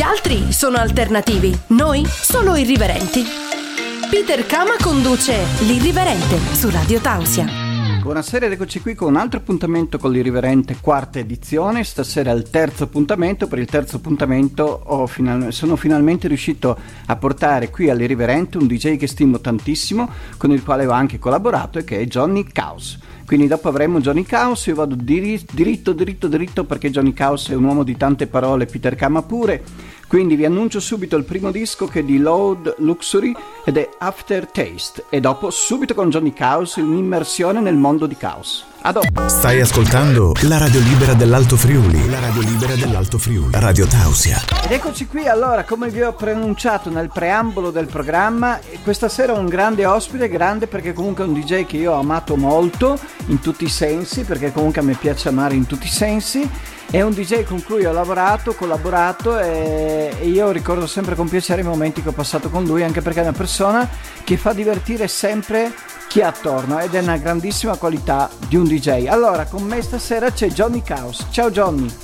Gli altri sono alternativi, noi solo irriverenti. Peter Kama conduce L'Irriverente su Radio Tausia. Buonasera ed eccoci qui con un altro appuntamento con l'Irriverente quarta edizione. Stasera è il terzo appuntamento. Per il terzo appuntamento final- sono finalmente riuscito a portare qui all'Irriverente un DJ che stimo tantissimo, con il quale ho anche collaborato e che è Johnny Caos. Quindi dopo avremo Johnny Caos, io vado diritto, diritto, diritto, diritto perché Johnny Caos è un uomo di tante parole, Peter Kama pure. Quindi vi annuncio subito il primo disco che è di Load Luxury ed è Aftertaste e dopo subito con Johnny Caos un'immersione nel mondo di Caos. A dopo. Stai ascoltando la radio libera dell'Alto Friuli. La radio libera dell'Alto Friuli. Radio Tausia. Ed eccoci qui allora, come vi ho preannunciato nel preambolo del programma, questa sera un grande ospite, grande perché comunque è un DJ che io ho amato molto in tutti i sensi, perché comunque a me piace amare in tutti i sensi. È un DJ con cui ho lavorato, collaborato e, io ricordo sempre con piacere i momenti che ho passato con lui, anche perché è una persona che fa divertire sempre chi ha attorno ed è una grandissima qualità di un DJ. Allora, con me stasera c'è Johnny Caos. Ciao Johnny.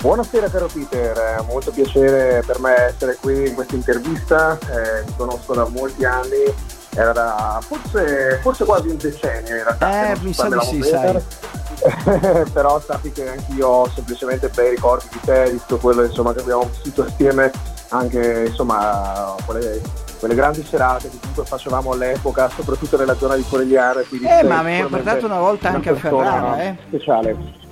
Buonasera caro Peter, è molto piacere per me essere qui in questa intervista, eh, ti conosco da molti anni, era da forse, forse quasi un decennio in realtà. Eh, mi sa di sì, sai. però sappi che anch'io ho semplicemente bei ricordi di te, di tutto quello insomma, che abbiamo vissuto assieme, anche insomma quelle, quelle grandi serate che comunque facevamo all'epoca, soprattutto nella zona di Corigliano. Eh, ma mi hai portato una volta anche a Ferrara, eh? Speciale.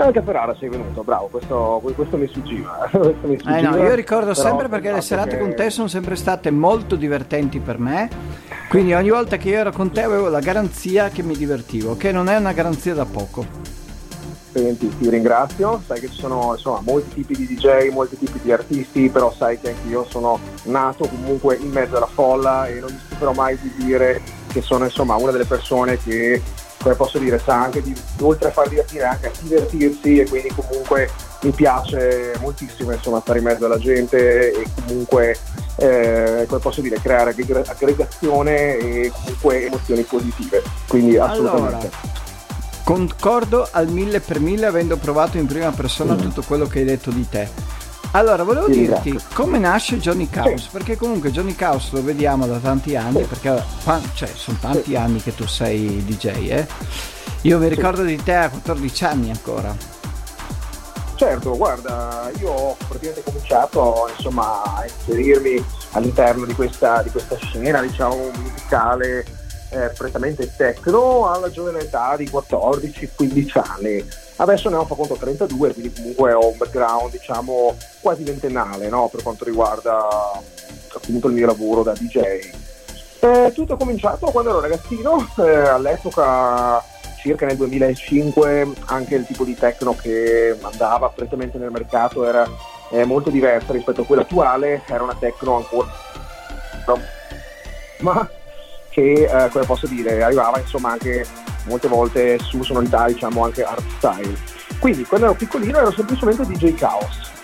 Anche a Ferrara sei venuto, bravo, questo, questo mi questo mi sfuggiva eh no, io ricordo sempre perché le serate che... con te sono sempre state molto divertenti per me, quindi ogni volta che io ero con te avevo la garanzia che mi divertivo, che non è una garanzia da poco. Senti, ti ringrazio, sai che ci sono insomma, molti tipi di DJ, molti tipi di artisti, però sai che anche io sono nato comunque in mezzo alla folla e non mi stuperò mai di dire che sono insomma una delle persone che come posso dire, sa anche di, oltre a far divertire anche a divertirsi e quindi comunque mi piace moltissimo insomma stare in mezzo alla gente e comunque eh, come posso dire creare aggregazione e comunque emozioni positive. Quindi assolutamente. allora, concordo al mille per mille avendo provato in prima persona mm. tutto quello che hai detto di te allora, volevo sì, dirti come nasce Johnny Caos, sì. perché comunque Johnny Caos lo vediamo da tanti anni, sì. perché cioè, sono tanti anni che tu sei DJ, eh? Io mi ricordo di te a 14 anni ancora. Certo, guarda, io ho praticamente cominciato insomma, a inserirmi all'interno di questa, di questa scena, diciamo, musicale eh, prettamente techno alla giovane età di 14-15 anni Adesso ne ho fa conto 32, quindi comunque ho un background diciamo quasi ventennale no? per quanto riguarda appunto il mio lavoro da DJ. Eh, tutto è cominciato quando ero ragazzino, eh, all'epoca circa nel 2005 anche il tipo di techno che andava prettamente nel mercato era eh, molto diversa rispetto a quella attuale, era una techno ancora ma che eh, come posso dire arrivava insomma anche molte volte su sonorità diciamo anche art style. Quindi quando ero piccolino ero semplicemente DJ Chaos.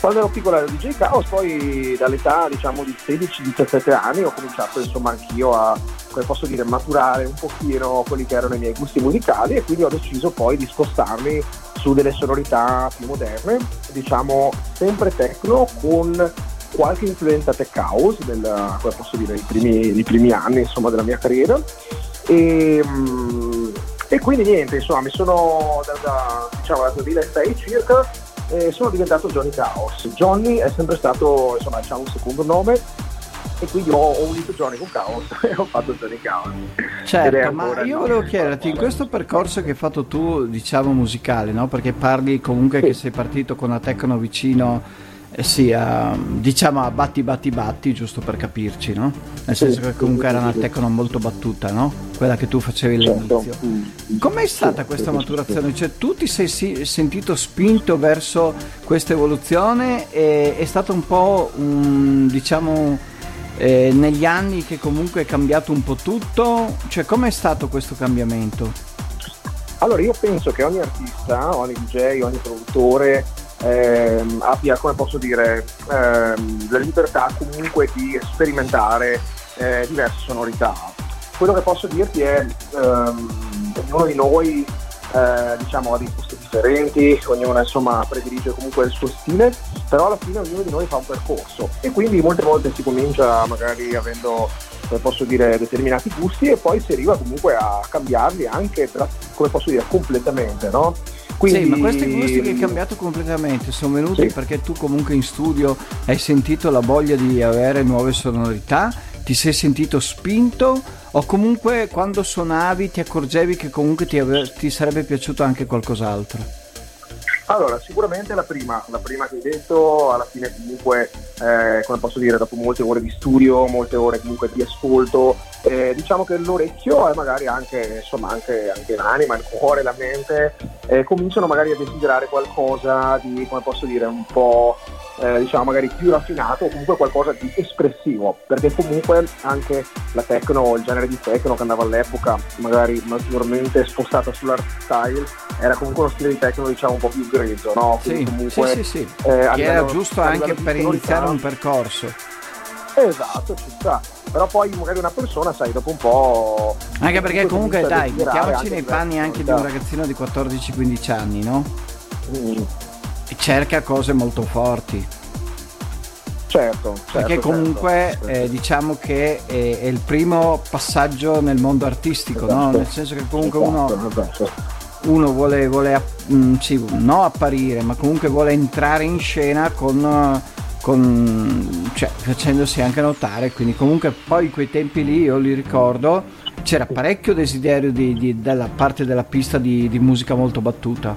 Quando ero piccolo ero DJ Chaos, poi dall'età diciamo di 16-17 anni ho cominciato insomma anch'io a, come posso dire, maturare un pochino quelli che erano i miei gusti musicali e quindi ho deciso poi di spostarmi su delle sonorità più moderne, diciamo sempre techno con qualche influenza tech house del, come posso dire, i primi, primi anni insomma, della mia carriera e, mm, e quindi niente, insomma, mi sono da, da, diciamo, dal 2006 circa e sono diventato Johnny Chaos. Johnny è sempre stato, insomma, diciamo, un secondo nome e quindi ho, ho, unito Johnny con Chaos e ho fatto Johnny Chaos. Certo, ma io volevo chiederti, in questo percorso che hai fatto tu, diciamo musicale, no? perché parli comunque sì. che sei partito con la Tecno vicino eh sì, uh, diciamo a batti batti batti, giusto per capirci, no? Nel senso che comunque era una tecno molto battuta, no? Quella che tu facevi certo. all'inizio. Mm. Com'è stata questa maturazione? Cioè tu ti sei sentito spinto verso questa evoluzione e è stato un po' un, diciamo, eh, negli anni che comunque è cambiato un po' tutto? Cioè com'è stato questo cambiamento? Allora io penso che ogni artista, ogni DJ, ogni produttore ehm, abbia, come posso dire, ehm, la libertà comunque di sperimentare eh, diverse sonorità. Quello che posso dirti è ehm, ognuno di noi eh, diciamo, ha dei gusti differenti, ognuno insomma predilige comunque il suo stile, però alla fine ognuno di noi fa un percorso e quindi molte volte si comincia magari avendo come posso dire, determinati gusti e poi si arriva comunque a cambiarli anche, come posso dire, completamente, no? Quindi... Sì, ma che hai cambiato completamente sono venuti sì. perché tu comunque in studio hai sentito la voglia di avere nuove sonorità, ti sei sentito spinto o comunque quando suonavi ti accorgevi che comunque ti, ave- ti sarebbe piaciuto anche qualcos'altro? Allora, sicuramente la prima, la prima che hai detto, alla fine comunque, eh, come posso dire, dopo molte ore di studio, molte ore comunque di ascolto, eh, diciamo che l'orecchio e magari anche, insomma, anche, anche l'anima, il cuore, la mente, eh, cominciano magari a desiderare qualcosa di, come posso dire, un po' eh, diciamo magari più raffinato o comunque qualcosa di espressivo, perché comunque anche la techno, il genere di techno che andava all'epoca magari maggiormente spostata sull'art style, era comunque uno stile di techno diciamo un po' più grezzo, no? Quindi sì, comunque, sì, sì, sì. Eh, che era giusto anche per iniziare un percorso. Esatto, ci sta. Però poi magari una persona, sai, dopo un po'. Anche perché comunque dai, mettiamoci nei panni anche di un ragazzino di 14-15 anni, no? Mm cerca cose molto forti. Certo, certo perché certo. comunque certo. Eh, diciamo che è, è, il primo passaggio nel mondo artistico, esatto. no? nel senso che comunque esatto, uno, esatto. uno, vuole, vuole mh, mm, sì, non apparire, ma comunque vuole entrare in scena con, con cioè, facendosi anche notare, quindi comunque poi quei tempi lì io li ricordo, c'era parecchio desiderio di, di, dalla parte della pista di, di musica molto battuta.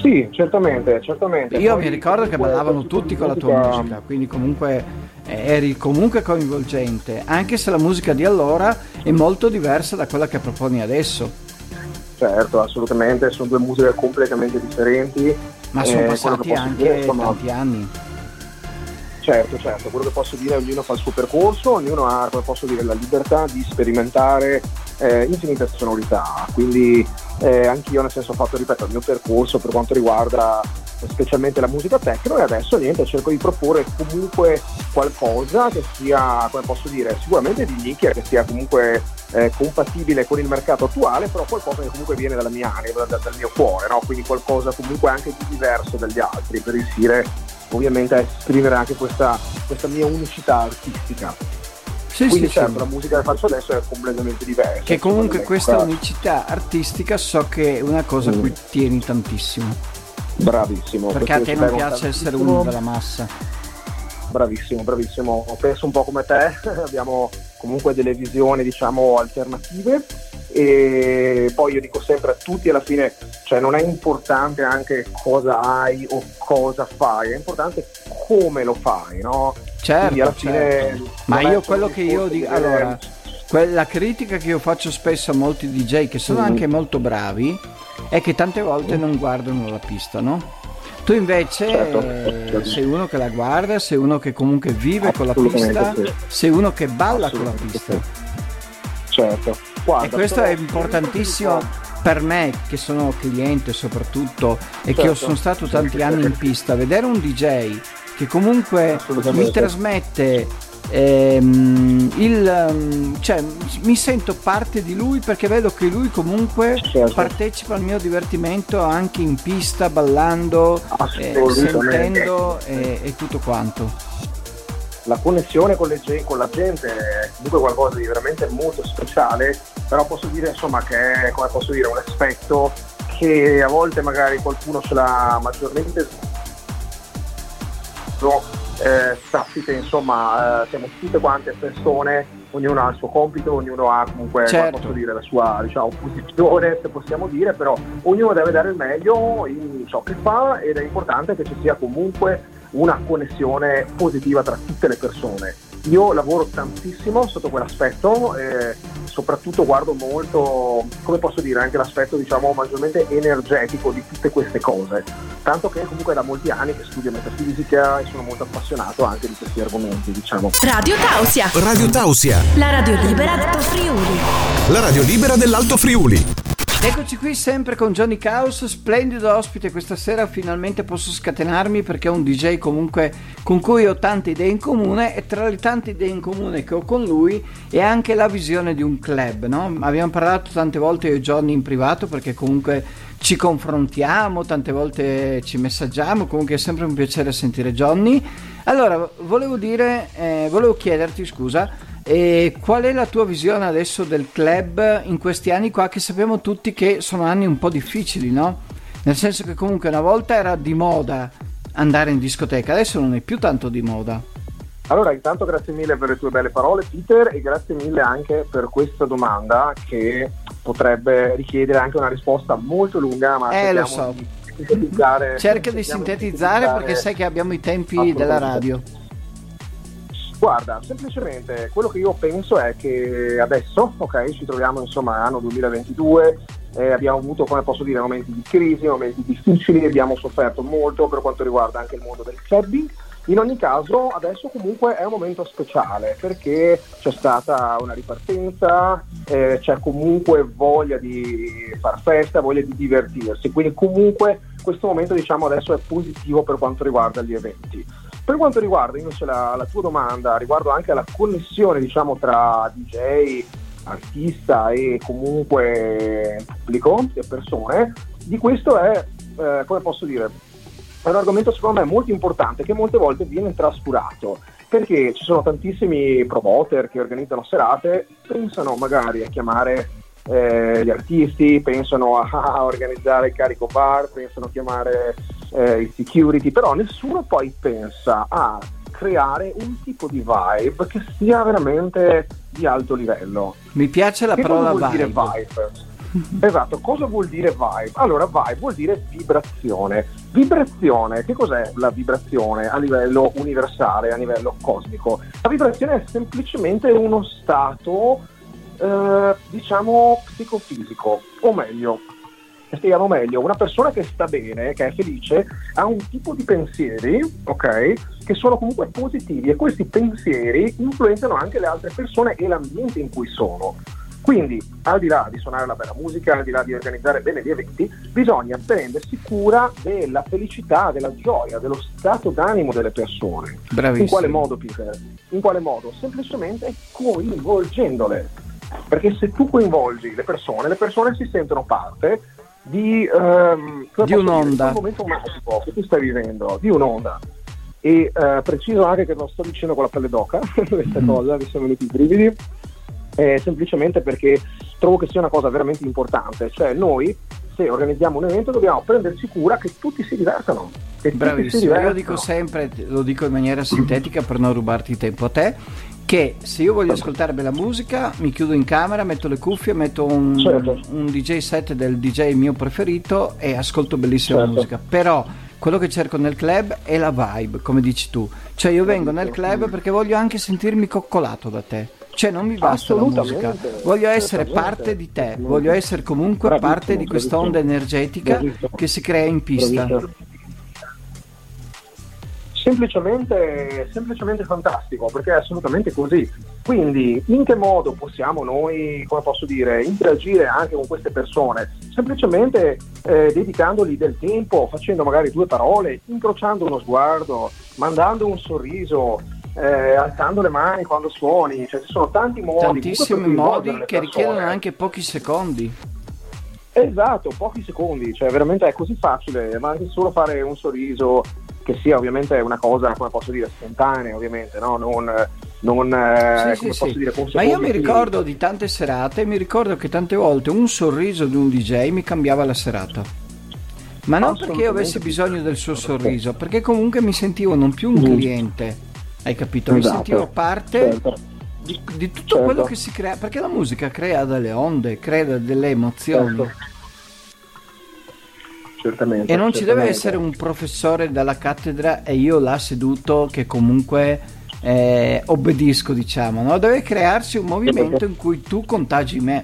Sì, certamente, certamente. Io Poi, mi ricordo che ballavano tutti con la tua musica, quindi comunque eh, eri comunque coinvolgente, anche se la musica di allora è molto diversa da quella che proponi adesso. Certo, assolutamente, sono due musiche completamente differenti. Ma sono eh, passati anche dire, tanti anni. Certo, certo, quello che posso dire è che ognuno fa il suo percorso, ognuno ha, come posso dire, la libertà di sperimentare eh, infinite sonorità, quindi eh, anch'io nel senso ho fatto, ripeto, il mio percorso per quanto riguarda specialmente la musica techno e adesso niente, cerco di proporre comunque qualcosa che sia, come posso dire, sicuramente di nicchia, che sia comunque eh, compatibile con il mercato attuale, però qualcosa che comunque viene dalla mia anima, dal, dal mio cuore, no? quindi qualcosa comunque anche di diverso dagli altri per riuscire ovviamente a esprimere anche questa, questa mia unicità artistica. Sì, Quindi sì, certo, sì. la musica che faccio adesso è completamente diversa. Che comunque questa unicità artistica so che è una cosa mm. a cui tieni tantissimo. Bravissimo. Perché, perché a te non piace essere uno della massa. Bravissimo, bravissimo. Penso un po' come te, abbiamo comunque delle visioni diciamo alternative e poi io dico sempre a tutti alla fine, cioè non è importante anche cosa hai o cosa fai, è importante come lo fai, no? Certo, certo. ma io quello che io dico, allora, quella critica che io faccio spesso a molti DJ che sono mm. anche molto bravi è che tante volte mm. non guardano la pista, no? Tu invece certo. sei uno che la guarda, sei uno che comunque vive con la pista, sì. sei uno che balla con la pista. Certo. Guarda, e questo è importantissimo per me che sono cliente soprattutto e certo. che sono stato tanti anni in pista, vedere un DJ che comunque mi trasmette ehm, il cioè mi sento parte di lui perché vedo che lui comunque certo. partecipa al mio divertimento anche in pista ballando eh, sentendo e, e, tutto quanto la connessione con, le, con, la gente è comunque qualcosa di veramente molto speciale però posso dire insomma che è come posso dire un aspetto che a volte magari qualcuno ce l'ha maggiormente eh, sappite, insomma, eh, siamo tutte quante persone, ognuno ha il suo compito, ognuno ha comunque certo. dire, la sua diciamo, posizione, se possiamo dire, però ognuno deve dare il meglio in ciò che fa ed è importante che ci sia comunque una connessione positiva tra tutte le persone io lavoro tantissimo sotto quell'aspetto e soprattutto guardo molto, come posso dire, anche l'aspetto diciamo maggiormente energetico di tutte queste cose. Tanto che comunque da molti anni che studio metafisica e sono molto appassionato anche di questi argomenti, diciamo. Radio Tausia. Radio Tausia. La radio libera dell'Alto Friuli. La radio libera dell'Alto Friuli. Eccoci qui sempre con Johnny Caos, splendido ospite questa sera, finalmente posso scatenarmi perché è un DJ comunque con cui ho tante idee in comune e tra le tante idee in comune che ho con lui è anche la visione di un club, no? Abbiamo parlato tante volte io e Johnny in privato perché comunque ci confrontiamo, tante volte ci messaggiamo, comunque è sempre un piacere sentire Johnny. Allora, volevo dire, eh, volevo chiederti scusa, e qual è la tua visione adesso del club in questi anni qua che sappiamo tutti che sono anni un po' difficili, no? Nel senso che comunque una volta era di moda andare in discoteca, adesso non è più tanto di moda. Allora, intanto grazie mille per le tue belle parole, Peter, e grazie mille anche per questa domanda che potrebbe richiedere anche una risposta molto lunga, ma eh, lo so. di sintetizzare. Cerca di sintetizzare perché sai che abbiamo i tempi della radio. Guarda, semplicemente quello che io penso è che adesso, ok, ci troviamo insomma anno 2022, eh, abbiamo avuto, come posso dire, momenti di crisi, momenti difficili, abbiamo sofferto molto per quanto riguarda anche il mondo del clubbing. In ogni caso adesso comunque è un momento speciale perché c'è stata una ripartenza, eh, c'è comunque voglia di far festa, voglia di divertirsi, quindi comunque questo momento diciamo adesso è positivo per quanto riguarda gli eventi. Per quanto riguarda invece la, la tua domanda, riguardo anche alla connessione diciamo, tra DJ, artista e comunque pubblico e persone, di questo è, eh, come posso dire, è un argomento secondo me molto importante che molte volte viene trascurato perché ci sono tantissimi promoter che organizzano serate, pensano magari a chiamare eh, gli artisti, pensano a, a organizzare il carico bar, pensano a chiamare eh, il security, però nessuno poi pensa a creare un tipo di vibe che sia veramente di alto livello. Mi piace la che parola vuol vibe. Dire vibe? esatto, cosa vuol dire vibe? Allora, vibe vuol dire vibrazione. Vibrazione, che cos'è la vibrazione a livello universale, a livello cosmico? La vibrazione è semplicemente uno stato, eh, diciamo, psicofisico, o meglio, spieghiamo meglio, una persona che sta bene, che è felice, ha un tipo di pensieri, ok, che sono comunque positivi e questi pensieri influenzano anche le altre persone e l'ambiente in cui sono. Quindi, al di là di suonare la bella musica, al di là di organizzare bene gli eventi, bisogna prendersi cura della felicità, della gioia, dello stato d'animo delle persone. Bravissimo. In quale modo, Peter? In quale modo? Semplicemente coinvolgendole. Perché se tu coinvolgi le persone, le persone si sentono parte di, um, di un'onda. Dire, un momento magico che tu stai vivendo, di un'onda. E uh, preciso anche che non sto dicendo con la pelle d'oca questa mm. cosa, mi sono venuti i brividi, eh, semplicemente perché trovo che sia una cosa veramente importante. Cioè noi, se organizziamo un evento, dobbiamo prenderci cura che tutti si divertano. Bravissimo, si divertano. io dico sempre, lo dico in maniera sintetica per non rubarti tempo a te, che se io voglio ascoltare bella musica mi chiudo in camera, metto le cuffie, metto un, certo. un DJ set del DJ mio preferito e ascolto bellissima certo. musica. Però quello che cerco nel club è la vibe, come dici tu. Cioè io vengo nel club perché voglio anche sentirmi coccolato da te. Cioè non mi basta la musica, voglio essere parte di te, voglio essere comunque parte di quest'onda energetica che si crea in pista semplicemente, semplicemente fantastico, perché è assolutamente così. Quindi in che modo possiamo noi, come posso dire, interagire anche con queste persone? Semplicemente eh, dedicandogli del tempo, facendo magari due parole, incrociando uno sguardo, mandando un sorriso, eh, alzando le mani quando suoni, cioè ci sono tanti modi. Tantissimi modi che richiedono anche pochi secondi. Esatto, pochi secondi, cioè veramente è così facile, ma anche solo fare un sorriso, che sia ovviamente una cosa, come posso dire, spontanea, ovviamente, no? non, non eh, sì, sì, sì. Dire, Ma io mi ricordo di tante serate, mi ricordo che tante volte un sorriso di un DJ mi cambiava la serata. Ma non perché io avessi bisogno del suo sorriso, perché comunque mi sentivo non più un cliente, hai capito? Mi esatto. sentivo parte certo. di, di, tutto certo. quello che si crea, perché la musica crea delle onde, crea delle emozioni. Certo certamente. E non certamente. ci deve essere un professore dalla cattedra e io là seduto che comunque eh, obbedisco, diciamo, no? Deve crearsi un movimento in cui tu contagi me.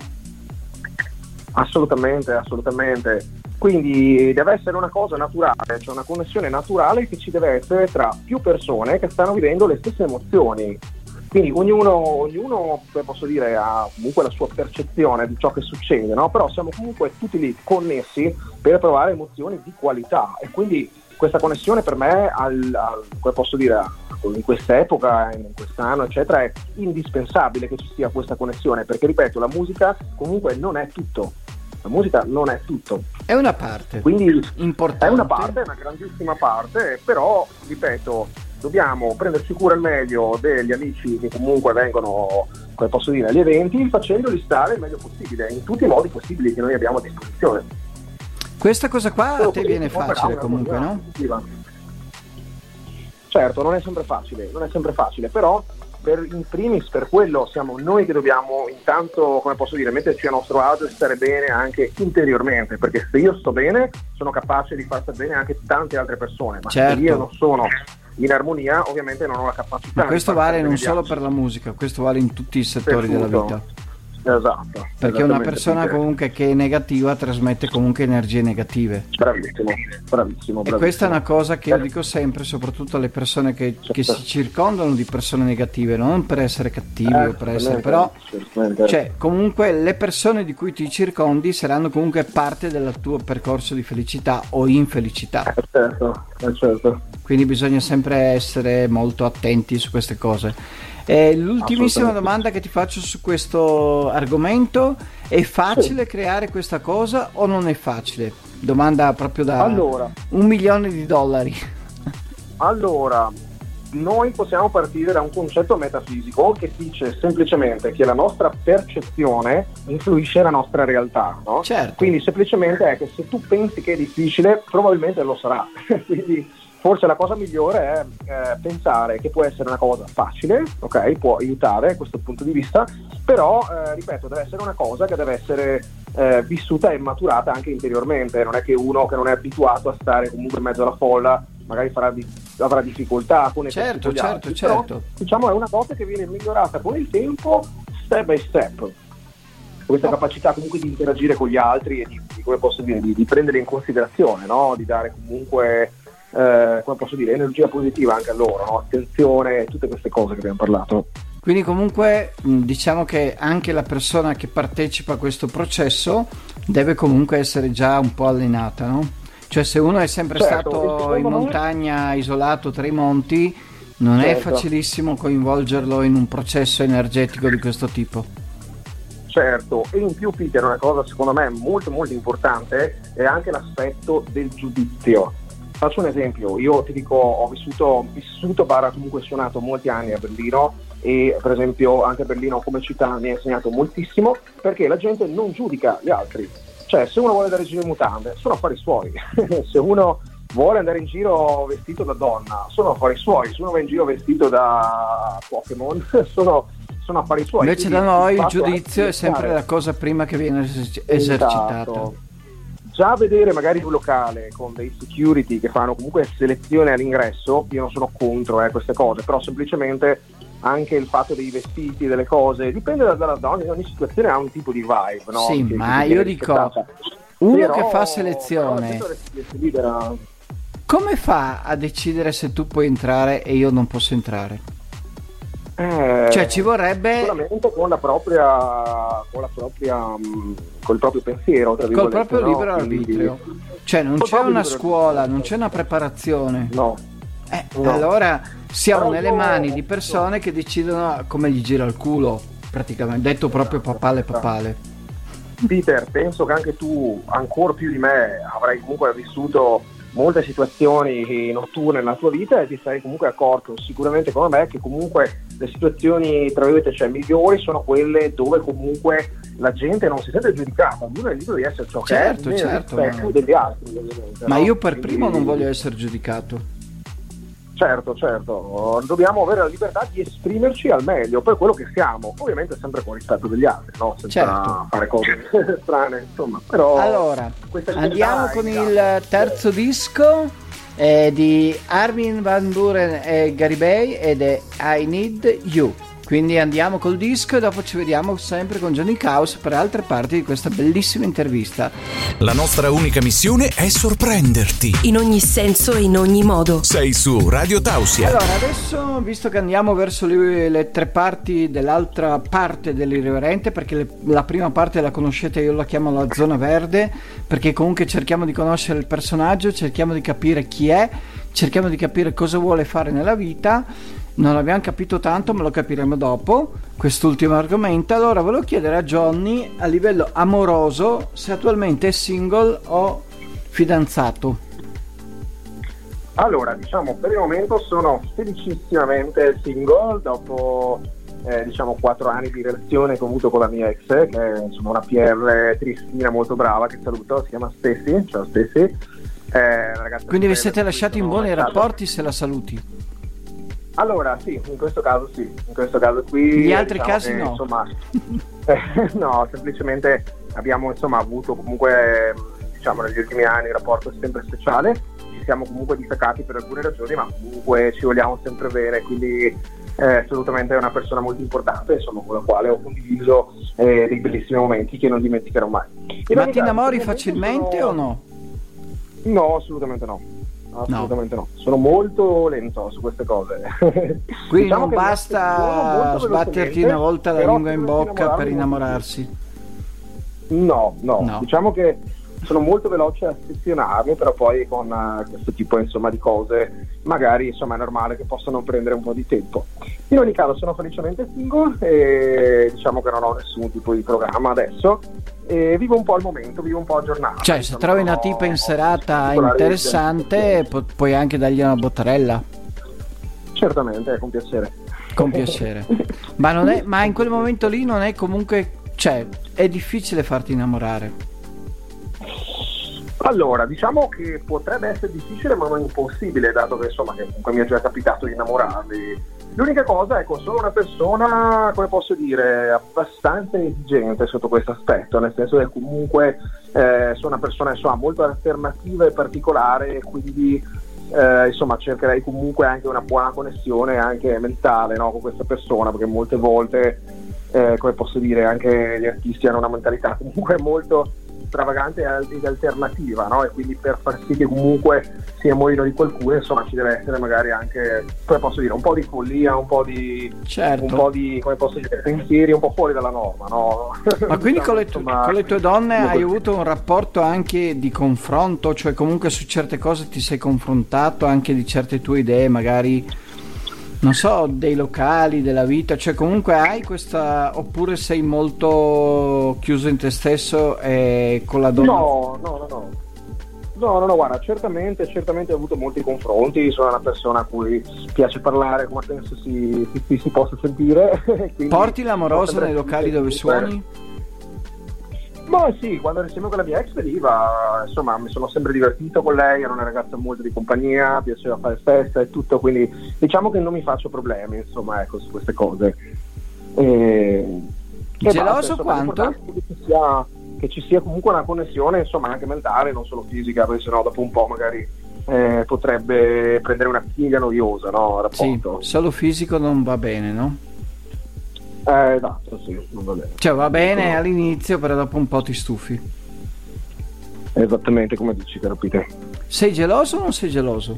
Assolutamente, assolutamente. Quindi deve essere una cosa naturale, cioè una connessione naturale che ci deve essere tra più persone che stanno vivendo le stesse emozioni. Quindi ognuno, ognuno, posso dire, ha comunque la sua percezione di ciò che succede, no? però siamo comunque tutti lì connessi per provare emozioni di qualità e quindi questa connessione per me, al, al, come posso dire, in questa epoca, in quest'anno, eccetera, è indispensabile che ci sia questa connessione, perché ripeto, la musica comunque non è tutto. La musica non è tutto. È una parte. Quindi importante. È una parte, è una grandissima parte, però, ripeto, dobbiamo prenderci cura al meglio degli amici che comunque vengono, come posso dire, agli eventi, facendoli stare il meglio possibile, in tutti i modi possibili che noi abbiamo a disposizione. Questa cosa qua a te viene facile comunque, no? Certo, non è sempre facile, non è sempre facile, però per, in primis per quello siamo noi che dobbiamo intanto, come posso dire, metterci a nostro agio e stare bene anche interiormente, perché se io sto bene sono capace di far stare bene anche tante altre persone, ma certo. se io non sono in armonia ovviamente non ho la capacità. Ma questo vale non solo per la musica, questo vale in tutti i settori della vita. Esatto. Perché una persona comunque che è negativa trasmette comunque energie negative. Bravissimo, bravissimo. E questa è una cosa che io dico sempre, soprattutto alle persone che, che si circondano di persone negative, non per essere cattivi eh, o per essere, però, cioè, comunque le persone di cui ti circondi saranno comunque parte del tuo percorso di felicità o infelicità. Eh, certo, eh, certo. Quindi bisogna sempre essere molto attenti su queste cose. Eh, l'ultimissima domanda che ti faccio su questo argomento, è facile sì. creare questa cosa o non è facile? Domanda proprio da allora, un milione di dollari. Allora, noi possiamo partire da un concetto metafisico che dice semplicemente che la nostra percezione influisce la nostra realtà, no? Certo. Quindi semplicemente è che se tu pensi che è difficile, probabilmente lo sarà. Quindi forse la cosa migliore è eh, pensare che può essere una cosa facile, ok? Può aiutare da questo punto di vista, però eh, ripeto, deve essere una cosa che deve essere eh, vissuta e maturata anche interiormente, non è che uno che non è abituato a stare comunque in mezzo alla folla magari di, avrà difficoltà con certo, certo, altri, certo. Però, diciamo è una cosa che viene migliorata con il tempo, step by step questa capacità comunque di interagire con gli altri e di, di come posso dire, di, di prendere in considerazione, no? di dare comunque eh, come posso dire, energia positiva anche a loro, no? attenzione, tutte queste cose che abbiamo parlato. Quindi comunque diciamo che anche la persona che partecipa a questo processo deve comunque essere già un po' allenata, no? Cioè se uno è sempre certo, stato in montagna, me... isolato tra i monti, non certo. è facilissimo coinvolgerlo in un processo energetico di questo tipo. Certo, e in più Peter una cosa secondo me molto molto importante è anche l'aspetto del giudizio Faccio un esempio, io ti dico, ho vissuto, vissuto barra comunque suonato molti anni a Berlino e per esempio anche Berlino come città mi ha insegnato moltissimo perché la gente non giudica gli altri. Cioè se uno vuole andare in giro in mutande, sono affari suoi. se uno vuole andare in giro vestito da donna, sono affari suoi. Se uno va in giro vestito da Pokémon, sono, sono affari suoi. Invece da noi il giudizio è sempre la cosa prima che viene esercitata. Esatto già vedere magari un locale con dei security che fanno comunque selezione all'ingresso, io non sono contro eh, queste cose, però semplicemente anche il fatto dei vestiti, delle cose, dipende dalla donna, in ogni situazione ha un tipo di vibe. No? Sì, che, ma che io dico, uno però, che fa selezione, come fa a decidere se tu puoi entrare e io non posso entrare? Eh, cioè ci vorrebbe solamente con la propria con la propria mm, col proprio pensiero tra col proprio no? libero arbitrio. Cioè non c'è una scuola non c'è una preparazione. No, eh, no. allora siamo Però nelle mani di persone che decidono come gli gira il culo praticamente. Detto proprio papale papale. Peter penso che anche tu ancora più di me avrai comunque vissuto molte situazioni notturne nella tua vita e ti sei comunque accorto sicuramente come me che comunque le situazioni tra virgolette cioè, migliori sono quelle dove comunque la gente non si sente giudicata, ognuno è libero di essere ciò certo, che è certo, certo, degli altri. Ma no? io per Quindi... primo non voglio essere giudicato. Certo, certo, dobbiamo avere la libertà di esprimerci al meglio per quello che siamo, ovviamente sempre con rispetto degli altri, no? senza certo. fare cose strane, insomma. Però allora, andiamo con il terzo disco eh, di Armin Van Buren e Garibay ed è I Need You. Quindi andiamo col disco e dopo ci vediamo sempre con Johnny Caos per altre parti di questa bellissima intervista. La nostra unica missione è sorprenderti. In ogni senso e in ogni modo. Sei su Radio Tausia. Allora, adesso visto che andiamo verso le, le tre parti dell'altra parte dell'irriverente, perché le, la prima parte la conoscete, io la chiamo la zona verde, perché comunque cerchiamo di conoscere il personaggio, cerchiamo di capire chi è, cerchiamo di capire cosa vuole fare nella vita non abbiamo capito tanto, ma lo capiremo dopo, quest'ultimo argomento. Allora volevo chiedere a Johnny a livello amoroso se attualmente è single o fidanzato. Allora, diciamo, per il momento sono felicissimamente single dopo eh, diciamo 4 anni di relazione che ho avuto con la mia ex, che è insomma, una PR tristina molto brava che saluto, si chiama Stessi, ciao Stessi. Eh, Quindi vi siete lasciati in buoni rapporti se la saluti? Allora, sì, in questo caso sì, in questo caso qui... Gli altri diciamo casi che, no? Insomma, eh, no, semplicemente abbiamo insomma avuto comunque, diciamo, negli ultimi anni un rapporto sempre speciale, ci siamo comunque distaccati per alcune ragioni, ma comunque ci vogliamo sempre bene, quindi eh, assolutamente è una persona molto importante, insomma, con la quale ho condiviso eh, dei bellissimi momenti che non dimenticherò mai. In ma ti innamori facilmente sono... o no? No, assolutamente no assolutamente no. no. Sono molto lento su queste cose. Quindi diciamo non basta sbatterti una volta la lingua in bocca per innamorarsi. No, no, no, diciamo che sono molto veloce a affezionarmi, però poi con uh, questo tipo insomma, di cose magari insomma, è normale che possano prendere un po' di tempo. In ogni caso sono felicemente single e diciamo che non ho nessun tipo di programma adesso e vivo un po' il momento, vivo un po' aggiornato. Cioè, se trovi una tipa in serata interessante, pu- puoi anche dargli una bottarella. Certamente, con piacere. Con piacere. ma, è, ma in quel momento lì non è comunque, cioè, è difficile farti innamorare. Allora, diciamo che potrebbe essere difficile, ma non impossibile, dato che insomma che comunque mi è già capitato di innamorarmi. L'unica cosa, ecco, sono una persona, come posso dire, abbastanza esigente sotto questo aspetto, nel senso che comunque eh, sono una persona insomma, molto alternativa e particolare, quindi eh, insomma cercherei comunque anche una buona connessione anche mentale no, con questa persona, perché molte volte, eh, come posso dire, anche gli artisti hanno una mentalità comunque molto stravagante ed alternativa, no? E quindi per far sì che comunque si innamorino di qualcuno, insomma, ci deve essere magari anche, come posso dire, un po' di follia, un po' di, certo. un po' di come posso dire, pensieri un po' fuori dalla norma, no? Ma quindi con le, tu- insomma, con le tue donne hai avuto un rapporto anche di confronto, cioè comunque su certe cose ti sei confrontato anche di certe tue idee, magari non so, dei locali, della vita, cioè comunque hai questa oppure sei molto chiuso in te stesso e con la donna? No, no, no, no. No, no, no, guarda, certamente, certamente ho avuto molti confronti, sono una persona a cui piace parlare, come penso si, si, si possa sentire. Porti l'amorosa nei locali dove suoni? Ma sì, quando ero insieme con la mia ex veniva, insomma, mi sono sempre divertito con lei, era una ragazza molto di compagnia, piaceva fare festa e tutto, quindi diciamo che non mi faccio problemi, insomma, ecco, su queste cose. E, Geloso e quanto? Che ci, sia, che ci sia comunque una connessione, insomma, anche mentale, non solo fisica, perché sennò dopo un po' magari eh, potrebbe prendere una figlia noiosa, no? Rapporto. Sì, solo fisico non va bene, no? Eh, esatto, sì, non va bene. Cioè va bene no. all'inizio, però dopo un po' ti stufi. Esattamente come dici, caro Peter. Sei geloso o non sei geloso?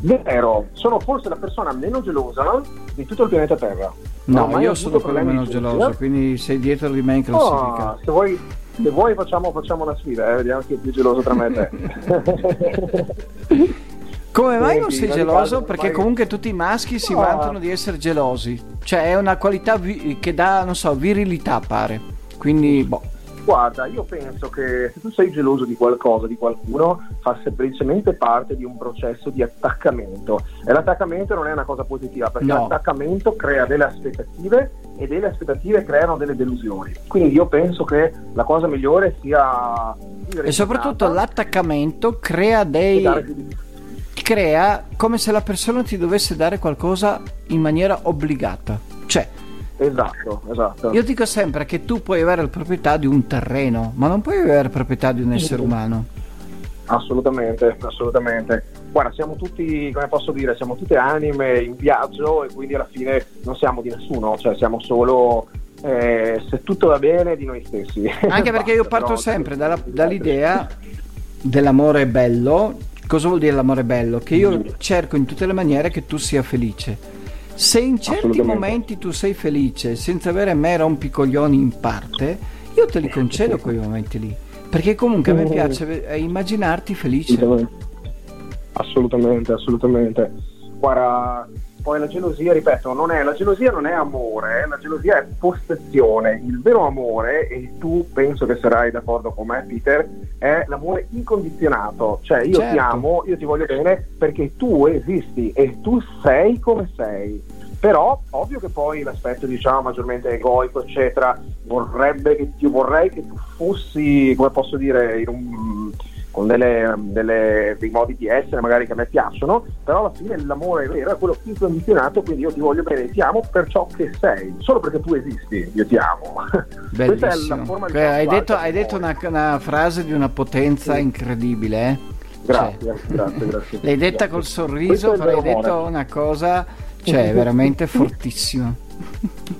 Vero, sono forse la persona meno gelosa di tutto il pianeta Terra. No, io sono quello meno geloso, quindi sei dietro di me in classifica. Oh, se vuoi, se vuoi facciamo, facciamo, una sfida, eh? vediamo chi è più geloso tra me e te. Come mai non sei geloso? Perché comunque tutti i maschi si vantano di essere gelosi. Cioè è una qualità vi- che dà, non so, virilità pare. Quindi, boh. Guarda, io penso che se tu sei geloso di qualcosa, di qualcuno, fa semplicemente parte di un processo di attaccamento. E l'attaccamento non è una cosa positiva, perché no. l'attaccamento crea delle aspettative e delle aspettative creano delle delusioni. Quindi io penso che la cosa migliore sia... E soprattutto l'attaccamento crea dei crea come se la persona ti dovesse dare qualcosa in maniera obbligata. Cioè, Esatto, esatto. Io dico sempre che tu puoi avere la proprietà di un terreno, ma non puoi avere la proprietà di un essere umano. Assolutamente, assolutamente. guarda, siamo tutti, come posso dire, siamo tutte anime in viaggio e quindi alla fine non siamo di nessuno, cioè siamo solo eh, se tutto va bene di noi stessi. Anche perché io parto sempre dalla, dall'idea dell'amore bello. Cosa vuol dire l'amore bello? Che io cerco in tutte le maniere che tu sia felice. Se in certi momenti tu sei felice senza avere me rompicoglioni in parte, io te li concedo quei momenti lì. Perché comunque a me piace immaginarti felice. Assolutamente, assolutamente. Guarda, poi la gelosia, ripeto, non è, la gelosia non è amore, eh, la gelosia è possessione. Il vero amore, e tu penso che sarai d'accordo con me, Peter, è l'amore incondizionato. Cioè io certo. ti amo, io ti voglio bene perché tu esisti e tu sei come sei. Però ovvio che poi l'aspetto diciamo maggiormente egoico eccetera vorrebbe che io vorrei che tu fossi come posso dire in un con delle, delle, dei modi di essere magari che a me piacciono, però alla fine l'amore vero è quello incondizionato, quindi io ti voglio bene, ti amo per ciò che sei, solo perché tu esisti, io ti amo. Questa è la forma di hai detto, hai detto una, una, frase di una potenza sì. incredibile, eh? Grazie, cioè, grazie, grazie. L'hai detta grazie. col sorriso, però hai detto una cosa, cioè, veramente fortissima.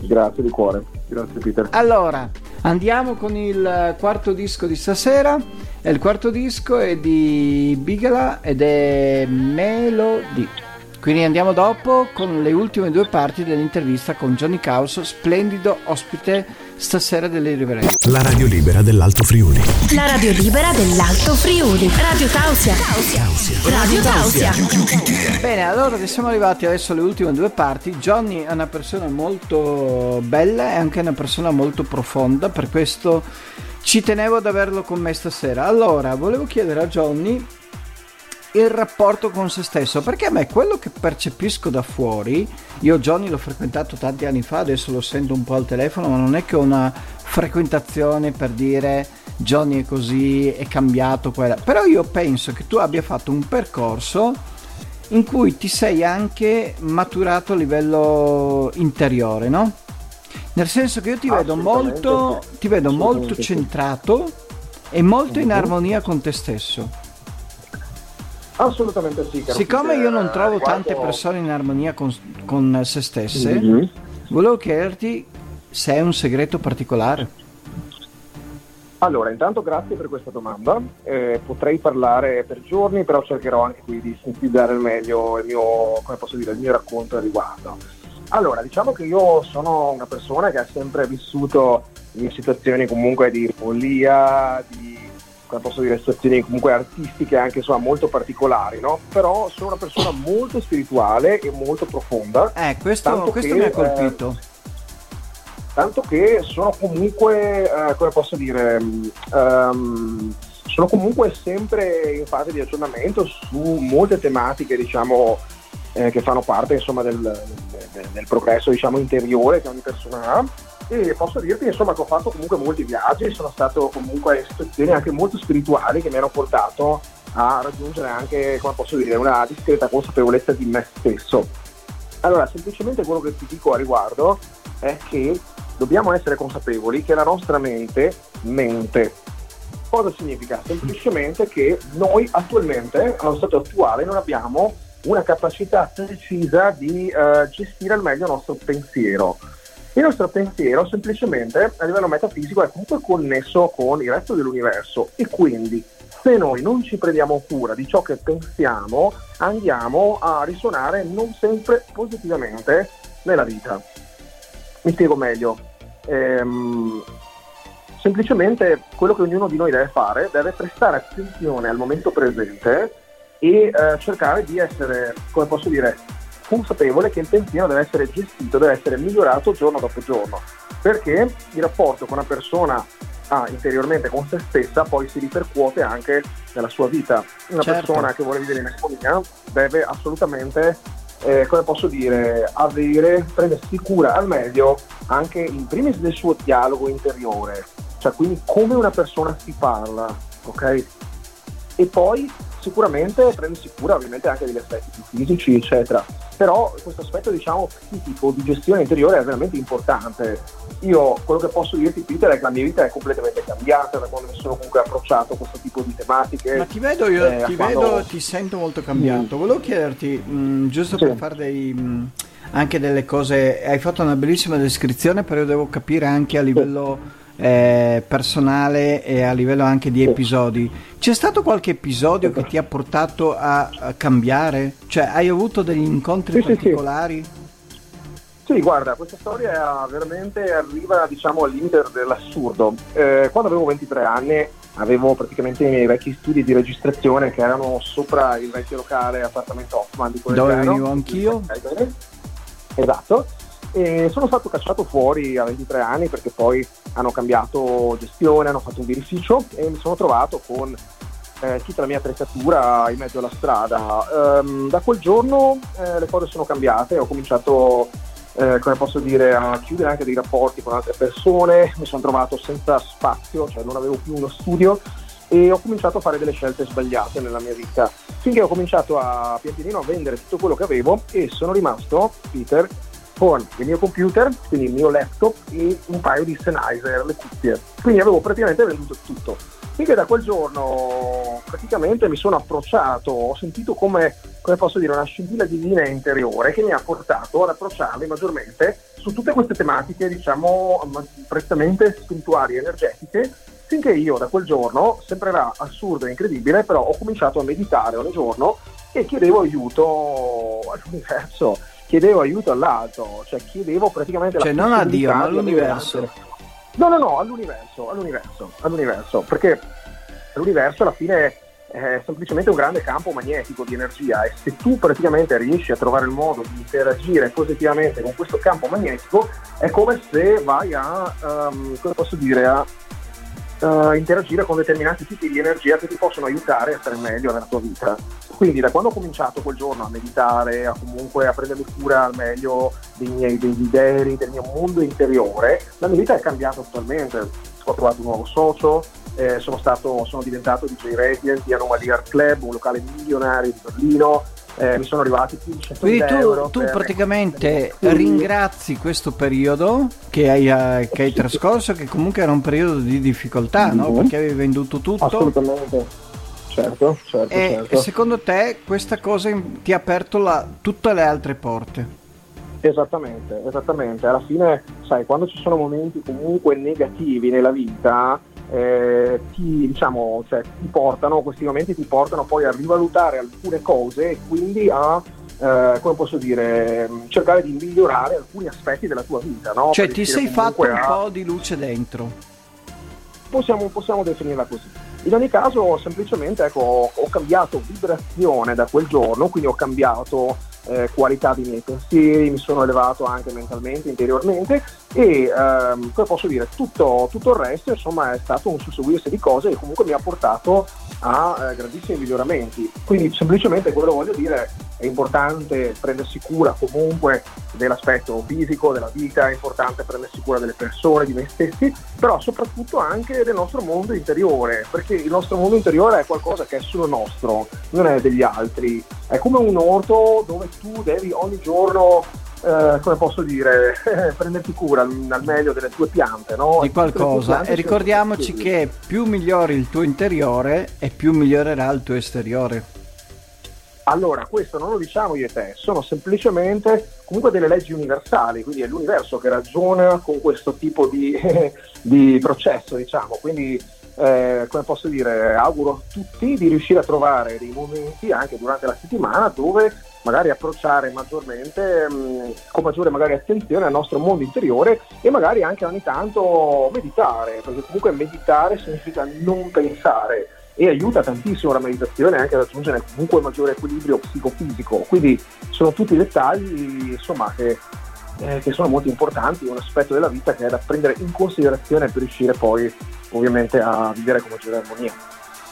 Grazie di cuore, grazie Peter. Allora, andiamo con il quarto disco di stasera e il quarto disco è di Bigala ed è Melody. Quindi andiamo dopo con le ultime due parti dell'intervista con Johnny Caos, splendido ospite stasera delle Riverenti. La radio libera dell'Alto Friuli. La radio libera dell'Alto Friuli. Radio Tausia. Radio Tausia. Bene, allora siamo arrivati adesso alle ultime due parti. Johnny è una persona molto bella e anche una persona molto profonda, per questo ci tenevo ad averlo con me stasera. Allora, volevo chiedere a Johnny il rapporto con se stesso, perché a me quello che percepisco da fuori, io Johnny l'ho frequentato tanti anni fa, adesso lo sento un po' al telefono, ma non è che ho una frequentazione per dire Johnny è così, è cambiato quella. Però io penso che tu abbia fatto un percorso in cui ti sei anche maturato a livello interiore, no? Nel senso che io ti vedo molto, ti vedo molto centrato e molto in armonia con te stesso. Assolutamente sì. Siccome io non trovo tante persone in armonia con, con se stesse, mm-hmm. volevo chiederti se è un segreto particolare. Allora, intanto grazie per questa domanda. Eh, potrei parlare per giorni, però cercherò anche qui di sintetizzare al meglio il mio, dire, il mio racconto al riguardo. Allora, diciamo che io sono una persona che ha sempre vissuto in situazioni comunque di follia, di come posso dire, situazioni comunque artistiche anche insomma, molto particolari, no? Però sono una persona molto spirituale e molto profonda. Eh, questo, questo che, mi ha colpito. Eh, tanto che sono comunque, eh, come posso dire, um, sono comunque sempre in fase di aggiornamento su molte tematiche, diciamo, eh, che fanno parte insomma, del, del, del progresso diciamo, interiore che ogni persona ha e posso dirti insomma, che ho fatto comunque molti viaggi, sono stato comunque in situazioni anche molto spirituali che mi hanno portato a raggiungere anche, come posso dire, una discreta consapevolezza di me stesso. Allora, semplicemente quello che ti dico a riguardo è che dobbiamo essere consapevoli che la nostra mente mente. Cosa significa? Semplicemente che noi attualmente, allo stato attuale, non abbiamo una capacità precisa di uh, gestire al meglio il nostro pensiero. Il nostro pensiero semplicemente a livello metafisico è comunque connesso con il resto dell'universo e quindi se noi non ci prendiamo cura di ciò che pensiamo andiamo a risuonare non sempre positivamente nella vita. Mi spiego meglio. Ehm, semplicemente quello che ognuno di noi deve fare deve prestare attenzione al momento presente e eh, cercare di essere, come posso dire, consapevole che il pensiero deve essere gestito, deve essere migliorato giorno dopo giorno, perché il rapporto con una persona ah, interiormente con se stessa poi si ripercuote anche nella sua vita. Una certo. persona che vuole vivere in armonia deve assolutamente, eh, come posso dire, avere, prendersi cura al meglio anche in primis del suo dialogo interiore, cioè quindi come una persona si parla, ok? E poi sicuramente prendersi cura ovviamente anche degli aspetti più fisici, eccetera però questo aspetto diciamo psichico di gestione interiore è veramente importante. Io quello che posso dirti Peter è che la mia vita è completamente cambiata da quando mi sono comunque approcciato a questo tipo di tematiche. Ma ti vedo, io eh, ti, quando... vedo, ti sento molto cambiato. Mm. Volevo chiederti, mh, mm, giusto sì. per fare dei... Mh, mm, anche delle cose, hai fatto una bellissima descrizione, però io devo capire anche a livello eh, personale e a livello anche di episodi. C'è stato qualche episodio che ti ha portato a, a cambiare? Cioè, hai avuto degli incontri sì, particolari? Sì, sì. sì, guarda, questa storia veramente arriva diciamo al limite dell'assurdo. Eh, quando avevo 23 anni avevo praticamente i miei vecchi studi di registrazione che erano sopra il vecchio locale appartamento Hoffman di Dove venivo anch'io? Esatto. E sono stato cacciato fuori a 23 anni perché poi hanno cambiato gestione, hanno fatto un birrificio e mi sono trovato con eh, tutta la mia attrezzatura in mezzo alla strada. Um, da quel giorno eh, le cose sono cambiate, ho cominciato, eh, come posso dire, a chiudere anche dei rapporti con altre persone, mi sono trovato senza spazio, cioè non avevo più uno studio e ho cominciato a fare delle scelte sbagliate nella mia vita, finché ho cominciato a pian pianino a vendere tutto quello che avevo e sono rimasto, Peter, con il mio computer, quindi il mio laptop e un paio di Sennheiser, le cuffie. Quindi avevo praticamente venduto tutto. Finché da quel giorno praticamente mi sono approcciato, ho sentito come, come posso dire, una scintilla divina interiore che mi ha portato ad approcciarmi maggiormente su tutte queste tematiche, diciamo, prettamente spirituali energetiche finché io da quel giorno, sembrerà assurdo e incredibile, però ho cominciato a meditare ogni giorno e chiedevo aiuto all'universo chiedevo aiuto all'altro, cioè chiedevo praticamente cioè, non a Dio, ma all'universo. No, no, no, all'universo, all'universo, all'universo, perché l'universo alla fine è semplicemente un grande campo magnetico di energia e se tu praticamente riesci a trovare il modo di interagire positivamente con questo campo magnetico è come se vai a, um, come posso dire, a uh, interagire con determinati tipi di energia che ti possono aiutare a stare meglio nella tua vita. Quindi da quando ho cominciato quel giorno a meditare, a comunque a prendermi cura al meglio dei miei desideri, del mio mondo interiore, la mia vita è cambiata totalmente. Ho trovato un nuovo socio, eh, sono, stato, sono diventato DJ resident di Anomaly Art Club, un locale milionario di Berlino, eh, mi sono arrivati più di 100 Quindi tu. Tu praticamente ringrazi questo periodo che hai, eh, che hai, trascorso, che comunque era un periodo di difficoltà, mm-hmm. no? Perché avevi venduto tutto. Assolutamente. Certo, certo, e, certo. e secondo te questa cosa ti ha aperto la, tutte le altre porte? Esattamente, esattamente. Alla fine, sai, quando ci sono momenti comunque negativi nella vita, eh, ti, diciamo, cioè, ti portano, questi momenti ti portano poi a rivalutare alcune cose e quindi a eh, come posso dire, cercare di migliorare alcuni aspetti della tua vita. No? Cioè ti sei fatto un a... po' di luce dentro. Possiamo, possiamo, definirla così. In ogni caso, semplicemente ecco, ho, ho cambiato vibrazione da quel giorno, quindi ho cambiato eh, qualità dei miei pensieri, mi sono elevato anche mentalmente, interiormente e ehm, come posso dire, tutto, tutto, il resto insomma è stato un susseguirsi di cose che comunque mi ha portato a eh, grandissimi miglioramenti. Quindi semplicemente quello che voglio dire è importante prendersi cura comunque dell'aspetto fisico, della vita, è importante prendersi cura delle persone, di noi stessi, però soprattutto anche del nostro mondo interiore, perché il nostro mondo interiore è qualcosa che è solo nostro, non è degli altri. È come un orto dove tu devi ogni giorno eh, come posso dire, prenderti cura al, meglio delle tue piante, no? Di qualcosa. E ricordiamoci che più migliori il tuo interiore e più migliorerà il tuo esteriore. Allora, questo non lo diciamo io e te, sono semplicemente comunque delle leggi universali, quindi è l'universo che ragiona con questo tipo di, di processo, diciamo. Quindi, eh, come posso dire, auguro a tutti di riuscire a trovare dei momenti anche durante la settimana dove magari approcciare maggiormente, mh, mm, con maggiore magari attenzione al nostro mondo interiore e magari anche ogni tanto meditare, perché comunque meditare significa non pensare e aiuta tantissimo la meditazione anche ad raggiungere comunque maggiore equilibrio psicofisico. Quindi sono tutti dettagli insomma, che, eh, che, sono molto importanti, un aspetto della vita che è da prendere in considerazione per riuscire poi ovviamente a vivere con maggiore armonia.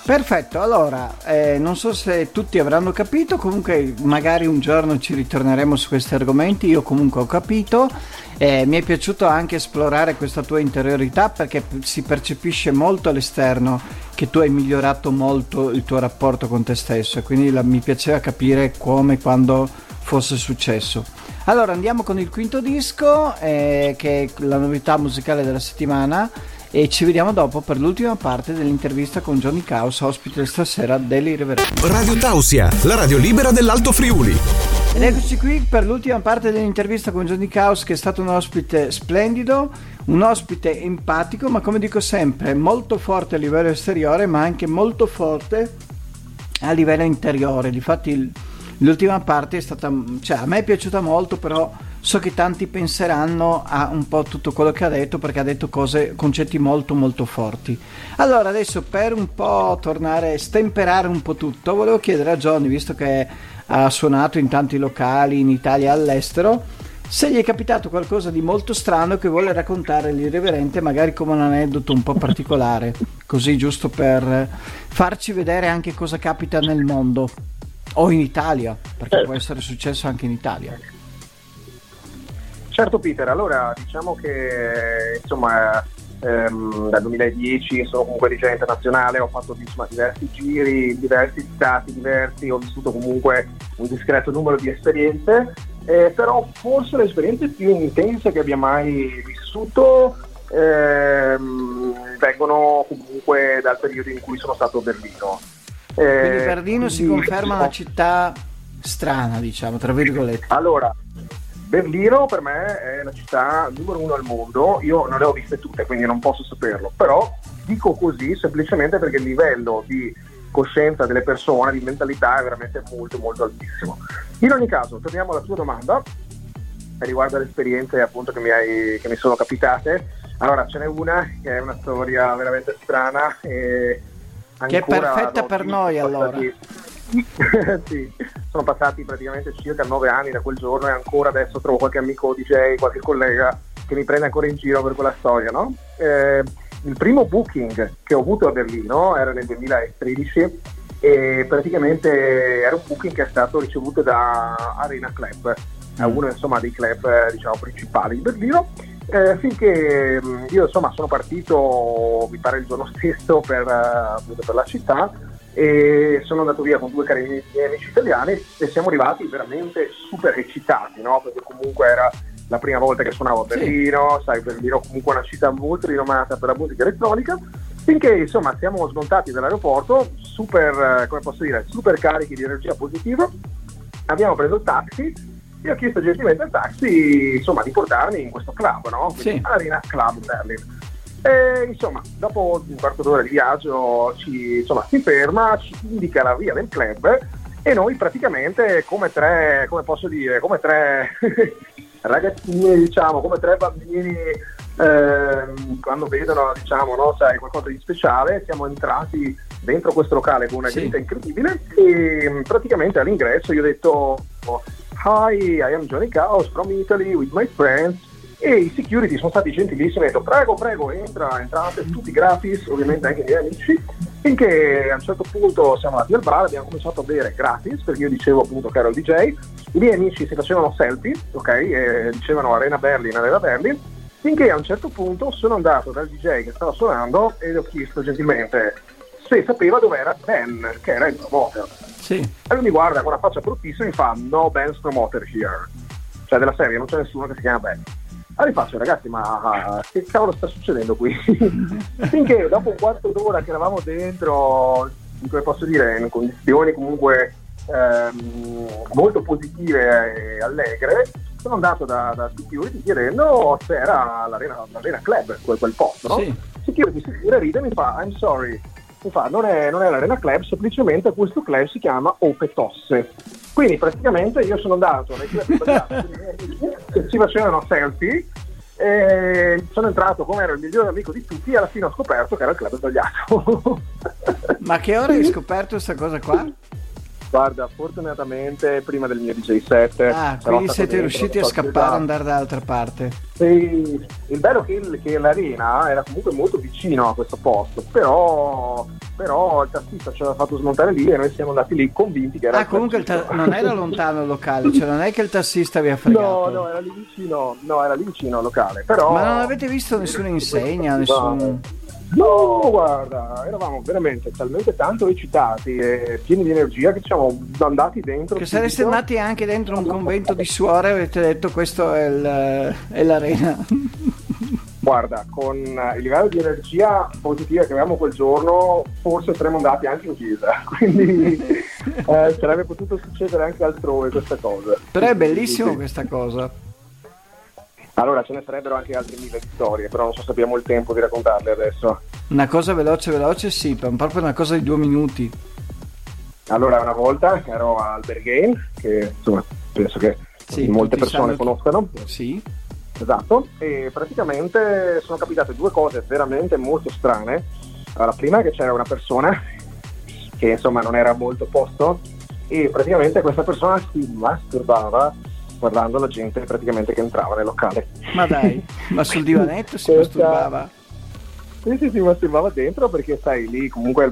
Perfetto, allora eh, non so se tutti avranno capito, comunque magari un giorno ci ritorneremo su questi argomenti, io comunque ho capito, eh, mi è piaciuto anche esplorare questa tua interiorità perché si percepisce molto all'esterno che tu hai migliorato molto il tuo rapporto con te stesso e quindi la, mi piaceva capire come quando fosse successo. Allora andiamo con il quinto disco, eh, che è la novità musicale della settimana e ci vediamo dopo per l'ultima parte dell'intervista con Johnny Caos, ospite stasera dell'Irreverente. Radio Tausia, la radio libera dell'Alto Friuli. Ed eccoci qui per l'ultima parte dell'intervista con Johnny Caos che è stato un ospite splendido, un ospite empatico, ma come dico sempre, molto forte a livello esteriore, ma anche molto forte a livello interiore. Difatti l'ultima parte è stata, cioè a me è piaciuta molto, però so che tanti penseranno a un po' tutto quello che ha detto perché ha detto cose, concetti molto molto forti. Allora adesso per un po' tornare, stemperare un po' tutto, volevo chiedere a Johnny, visto che ha suonato in tanti locali in Italia e all'estero, se gli è capitato qualcosa di molto strano che vuole raccontare l'irreverente, magari come un aneddoto un po' particolare, così giusto per farci vedere anche cosa capita nel mondo o in Italia, perché può essere successo anche in Italia. Certo Peter, allora diciamo che insomma ehm, dal 2010 sono comunque DJ internazionale, ho fatto insomma, diversi giri diversi stati diversi, ho vissuto comunque un discreto numero di esperienze, eh, però forse le esperienze più intense che abbia mai vissuto ehm, vengono comunque dal periodo in cui sono stato a Berlino. Eh, Quindi Berlino si conferma una città strana, diciamo, tra virgolette. Allora, Berlino per me è la città numero uno al mondo, io non le ho viste tutte quindi non posso saperlo, però dico così semplicemente perché il livello di coscienza delle persone, di mentalità è veramente molto molto altissimo. In ogni caso, torniamo alla tua domanda riguardo alle esperienze appunto che mi, hai, che mi sono capitate. Allora ce n'è una che è una storia veramente strana e che è perfetta per noi allora. sì, sono passati praticamente circa nove anni da quel giorno e ancora adesso trovo qualche amico DJ, qualche collega che mi prende ancora in giro per quella storia. No? Eh, il primo booking che ho avuto a Berlino era nel 2013 e praticamente era un booking che è stato ricevuto da Arena Club, uno insomma, dei club diciamo, principali di Berlino. Eh, finché io insomma sono partito, mi pare il giorno stesso per, per la città e sono andato via con due cari miei amici italiani e siamo arrivati veramente super eccitati, no? perché comunque era la prima volta che suonavo a Berlino, sì. sai Berlino comunque è una città molto rinomata per la musica elettronica, finché insomma siamo smontati dall'aeroporto super, come posso dire, super carichi di energia positiva, abbiamo preso il taxi e ho chiesto gentilmente al taxi insomma di portarmi in questo club, no? Sì. Arena Club Berlin. E, insomma, dopo un quarto d'ora di viaggio ci, insomma, si ferma, ci indica la via del club e noi praticamente come tre, come posso dire, come tre ragazzini, diciamo, come tre bambini eh, quando vedono, diciamo, no, sai, qualcosa di speciale, siamo entrati dentro questo locale con una sì. incredibile e praticamente all'ingresso io ho detto Hi, I am Johnny Chaos from Italy with my friends. E i security sono stati gentilissimi, ho detto prego, prego, entra, entrate, tutti gratis, ovviamente anche i miei amici, finché a un certo punto siamo andati al bar, abbiamo cominciato a bere gratis, perché io dicevo appunto che ero il DJ, i miei amici si facevano selfie, ok, e dicevano Arena Berlin, Arena Berlin, finché a un certo punto sono andato dal DJ che stava suonando e gli ho chiesto gentilmente se sapeva dove era Ben, che era il promoter. Sì. E lui mi guarda con una faccia bruttissima e mi fa no Ben's promoter here. Cioè della serie non c'è nessuno che si chiama Ben. Allora gli faccio, ragazzi, ma che cavolo sta succedendo qui? Finché dopo un quarto d'ora che eravamo dentro, come posso dire, in condizioni comunque ehm, molto positive e allegre, sono andato da, da security chiedendo se era l'Arena, l'Arena Club, quel, quel posto, no? Sì. Security si ride e mi fa, I'm sorry, fa, non è, non è l'Arena Club, semplicemente questo club si chiama Ope Tosse. Quindi praticamente io sono andato nei club che si facevano selfie e sono entrato come ero il migliore amico di tutti e alla fine ho scoperto che era il club sbagliato. Ma che ora hai scoperto questa cosa qua? Guarda, fortunatamente prima del mio DJ set. Ah, quindi siete riusciti a scappare e andare dall'altra parte. Sì, il bello è che, che, l'arena era comunque molto vicino a questo posto, però, però il tassista ci aveva fatto smontare lì e noi siamo andati lì convinti che era... Ah, comunque ta- non era lontano il locale, cioè non è che il tassista vi ha fregato. No, no, era lì vicino, no, era lì vicino al locale, però... Ma non avete visto nessuna insegna, nessun... No. Guarda, eravamo veramente talmente tanto eccitati e pieni di energia che ci siamo andati dentro. Che sareste andati anche dentro un convento di suore e avete detto questo è, il, è l'arena. Guarda, con il livello di energia positiva che avevamo quel giorno, forse saremmo andati anche in chiesa, quindi eh, sarebbe potuto succedere anche altrove questa cosa. Però è bellissimo questa cosa. Allora, ce ne sarebbero anche altre mille storie, però non so se abbiamo il tempo di raccontarle adesso. Una cosa veloce, veloce, sì, proprio una cosa di due minuti. Allora, una volta ero al Bergame, che insomma penso che sì, molte persone conoscano. Sì Esatto, e praticamente sono capitate due cose veramente molto strane. La prima è che c'era una persona che insomma non era molto posto e praticamente questa persona si masturbava guardando la gente praticamente che entrava nel locale. Ma dai, ma sul divanetto si Questa... masturbava? Sì, sì, si masturbava dentro perché sai, lì comunque un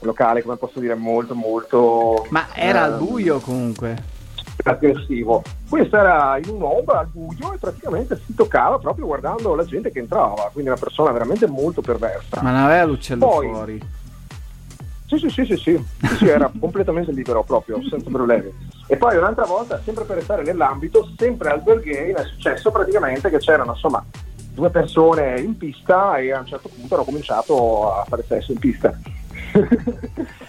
locale, come posso dire, molto molto... Ma era al ehm, buio comunque aggressivo. Questo era in un'ombra al buio e praticamente si toccava proprio guardando la gente che entrava, quindi una persona veramente molto perversa. Ma non aveva l'uccello Poi, fuori? Sì, sì, sì, sì, sì, sì, sì era completamente libero proprio, senza problemi. E poi un'altra volta, sempre per restare nell'ambito, sempre al Berghain è successo praticamente che c'erano insomma due persone in pista e a un certo punto hanno cominciato a fare sesso in pista.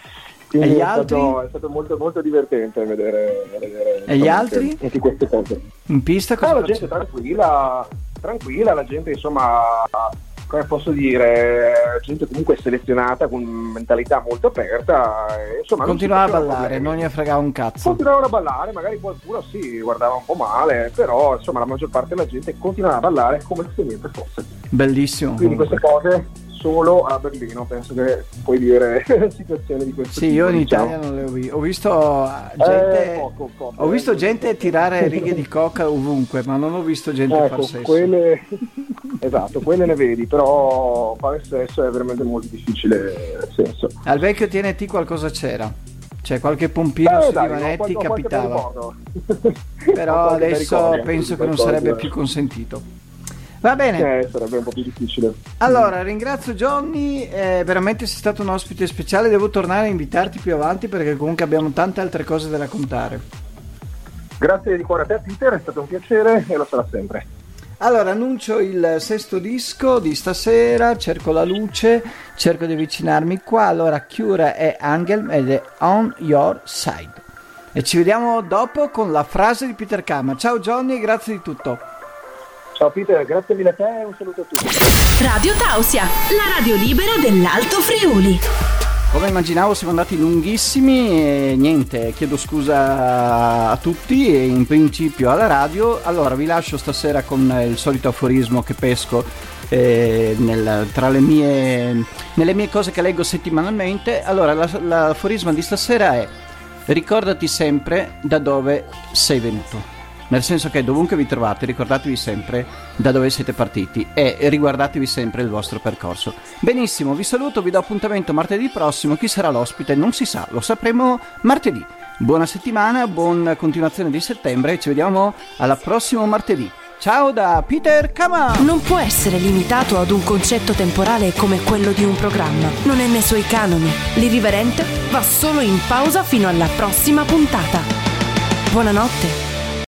E gli è altri? Stato, è stato molto, molto divertente vedere, vedere e gli altri? Anche queste cose. In pista cosa no, la gente tranquilla, tranquilla, la gente insomma, come posso dire, gente comunque selezionata con mentalità molto aperta. Insomma, Continuava a ballare, non gli fregava un cazzo. Continuavano a ballare, magari qualcuno sì, guardava un po' male, però insomma la maggior parte della gente continuava a ballare come se niente fosse. Bellissimo. Quindi comunque. queste cose solo a Berlino, penso che puoi dire situazioni di questo sì, tipo. Sì, io in diciamo. Italia non le ho viste. Ho visto gente, eh, poco, poco, ho visto gente tirare righe di coca ovunque, ma non ho visto gente ecco, far sesso. Quelle... esatto, quelle ne vedi, però fare sesso è veramente molto difficile. Nel senso. Al vecchio TNT qualcosa c'era. Cioè qualche pompino eh, su dai, divanetti capitava. Però adesso penso che non sarebbe più consentito. Va bene. Eh, sarebbe un po' più difficile. Allora, ringrazio Johnny, eh, veramente sei stato un ospite speciale, devo tornare a invitarti più avanti perché comunque abbiamo tante altre cose da raccontare. Grazie di cuore a te Peter, è stato un piacere e lo sarà sempre. Allora, annuncio il sesto disco di stasera, cerco la luce, cerco di avvicinarmi qua. Allora, Cura è Angel ed è On Your Side. E ci vediamo dopo con la frase di Peter Kama. Ciao Johnny, grazie di tutto. Ciao Peter, grazie mille a te e un saluto a tutti. Radio Tausia, la radio libera dell'Alto Friuli. Come immaginavo siamo andati lunghissimi e niente, chiedo scusa a tutti e in principio alla radio. Allora vi lascio stasera con il solito aforismo che pesco eh, nel, tra le mie, nelle mie cose che leggo settimanalmente. Allora la, l'aforisma di stasera è ricordati sempre da dove sei venuto nel senso che dovunque vi trovate ricordatevi sempre da dove siete partiti e riguardatevi sempre il vostro percorso. Benissimo, vi saluto, vi do appuntamento martedì prossimo, chi sarà l'ospite non si sa, lo sapremo martedì. Buona settimana, buona continuazione di settembre ci vediamo alla prossimo martedì. Ciao da Peter Kama! Non può essere limitato ad un concetto temporale come quello di un programma. Non è nei suoi canoni. L'irriverente va solo in pausa fino alla prossima puntata. Buonanotte